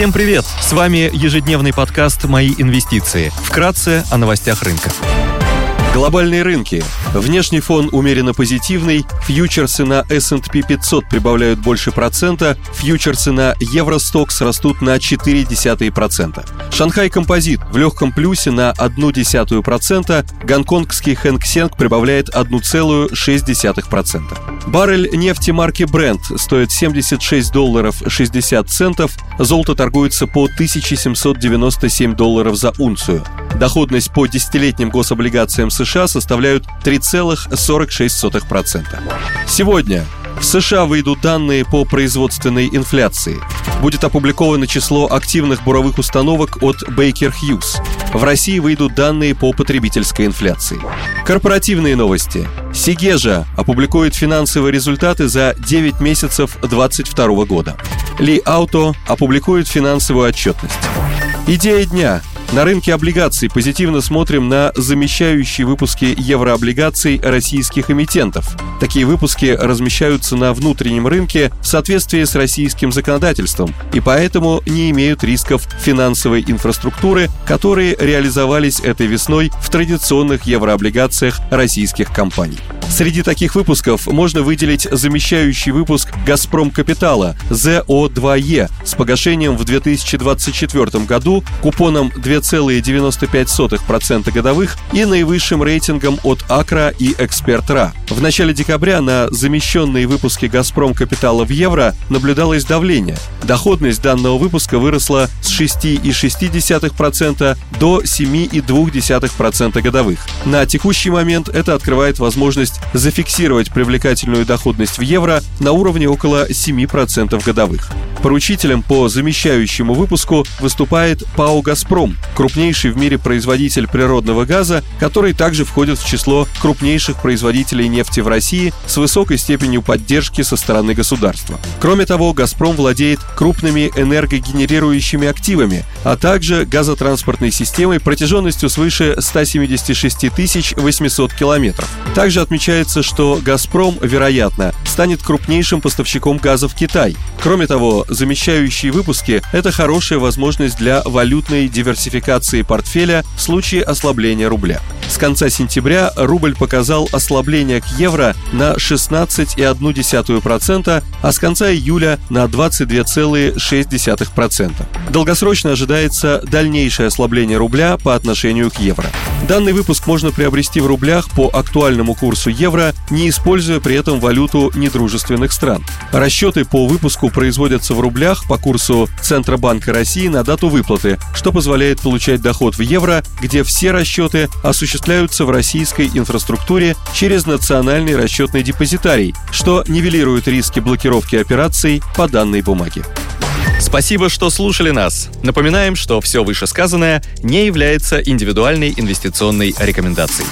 Всем привет! С вами ежедневный подкаст «Мои инвестиции». Вкратце о новостях рынка. Глобальные рынки. Внешний фон умеренно позитивный, фьючерсы на S&P 500 прибавляют больше процента, фьючерсы на Евростокс растут на 0,4%. Шанхай Композит в легком плюсе на 0,1%, гонконгский Хэнк Сенг прибавляет 1,6%. Баррель нефти марки Brent стоит 76 долларов 60 центов, золото торгуется по 1797 долларов за унцию. Доходность по десятилетним гособлигациям США составляют 3,46%. Сегодня в США выйдут данные по производственной инфляции. Будет опубликовано число активных буровых установок от Baker Hughes. В России выйдут данные по потребительской инфляции. Корпоративные новости. Сигежа опубликует финансовые результаты за 9 месяцев 2022 года. Ли Ауто опубликует финансовую отчетность. Идея дня. На рынке облигаций позитивно смотрим на замещающие выпуски еврооблигаций российских эмитентов. Такие выпуски размещаются на внутреннем рынке в соответствии с российским законодательством и поэтому не имеют рисков финансовой инфраструктуры, которые реализовались этой весной в традиционных еврооблигациях российских компаний. Среди таких выпусков можно выделить замещающий выпуск «Газпром Капитала» ЗО2Е с погашением в 2024 году купоном 2,95% годовых и наивысшим рейтингом от Акра и Экспертра. В начале декабря на замещенные выпуски «Газпром Капитала» в евро наблюдалось давление. Доходность данного выпуска выросла с 6,6% до 7,2% годовых. На текущий момент это открывает возможность зафиксировать привлекательную доходность в евро на уровне около 7% годовых. Поручителем по замещающему выпуску выступает ПАО «Газпром», крупнейший в мире производитель природного газа, который также входит в число крупнейших производителей нефти в России с высокой степенью поддержки со стороны государства. Кроме того, «Газпром» владеет крупными энергогенерирующими активами, а также газотранспортной системой протяженностью свыше 176 800 километров. Также отмечается, что «Газпром», вероятно, станет крупнейшим поставщиком газа в Китай. Кроме того, замещающие выпуски – это хорошая возможность для валютной диверсификации портфеля в случае ослабления рубля. С конца сентября рубль показал ослабление к евро на 16,1%, а с конца июля на 22,6%. Долгосрочно ожидается дальнейшее ослабление рубля по отношению к евро. Данный выпуск можно приобрести в рублях по актуальному курсу евро, не используя при этом валюту недружественных стран. Расчеты по выпуску производятся в рублях по курсу Центробанка России на дату выплаты, что позволяет получать доход в евро, где все расчеты осуществляются в российской инфраструктуре через национальный расчетный депозитарий, что нивелирует риски блокировки операций по данной бумаге. Спасибо, что слушали нас. Напоминаем, что все вышесказанное не является индивидуальной инвестиционной рекомендацией.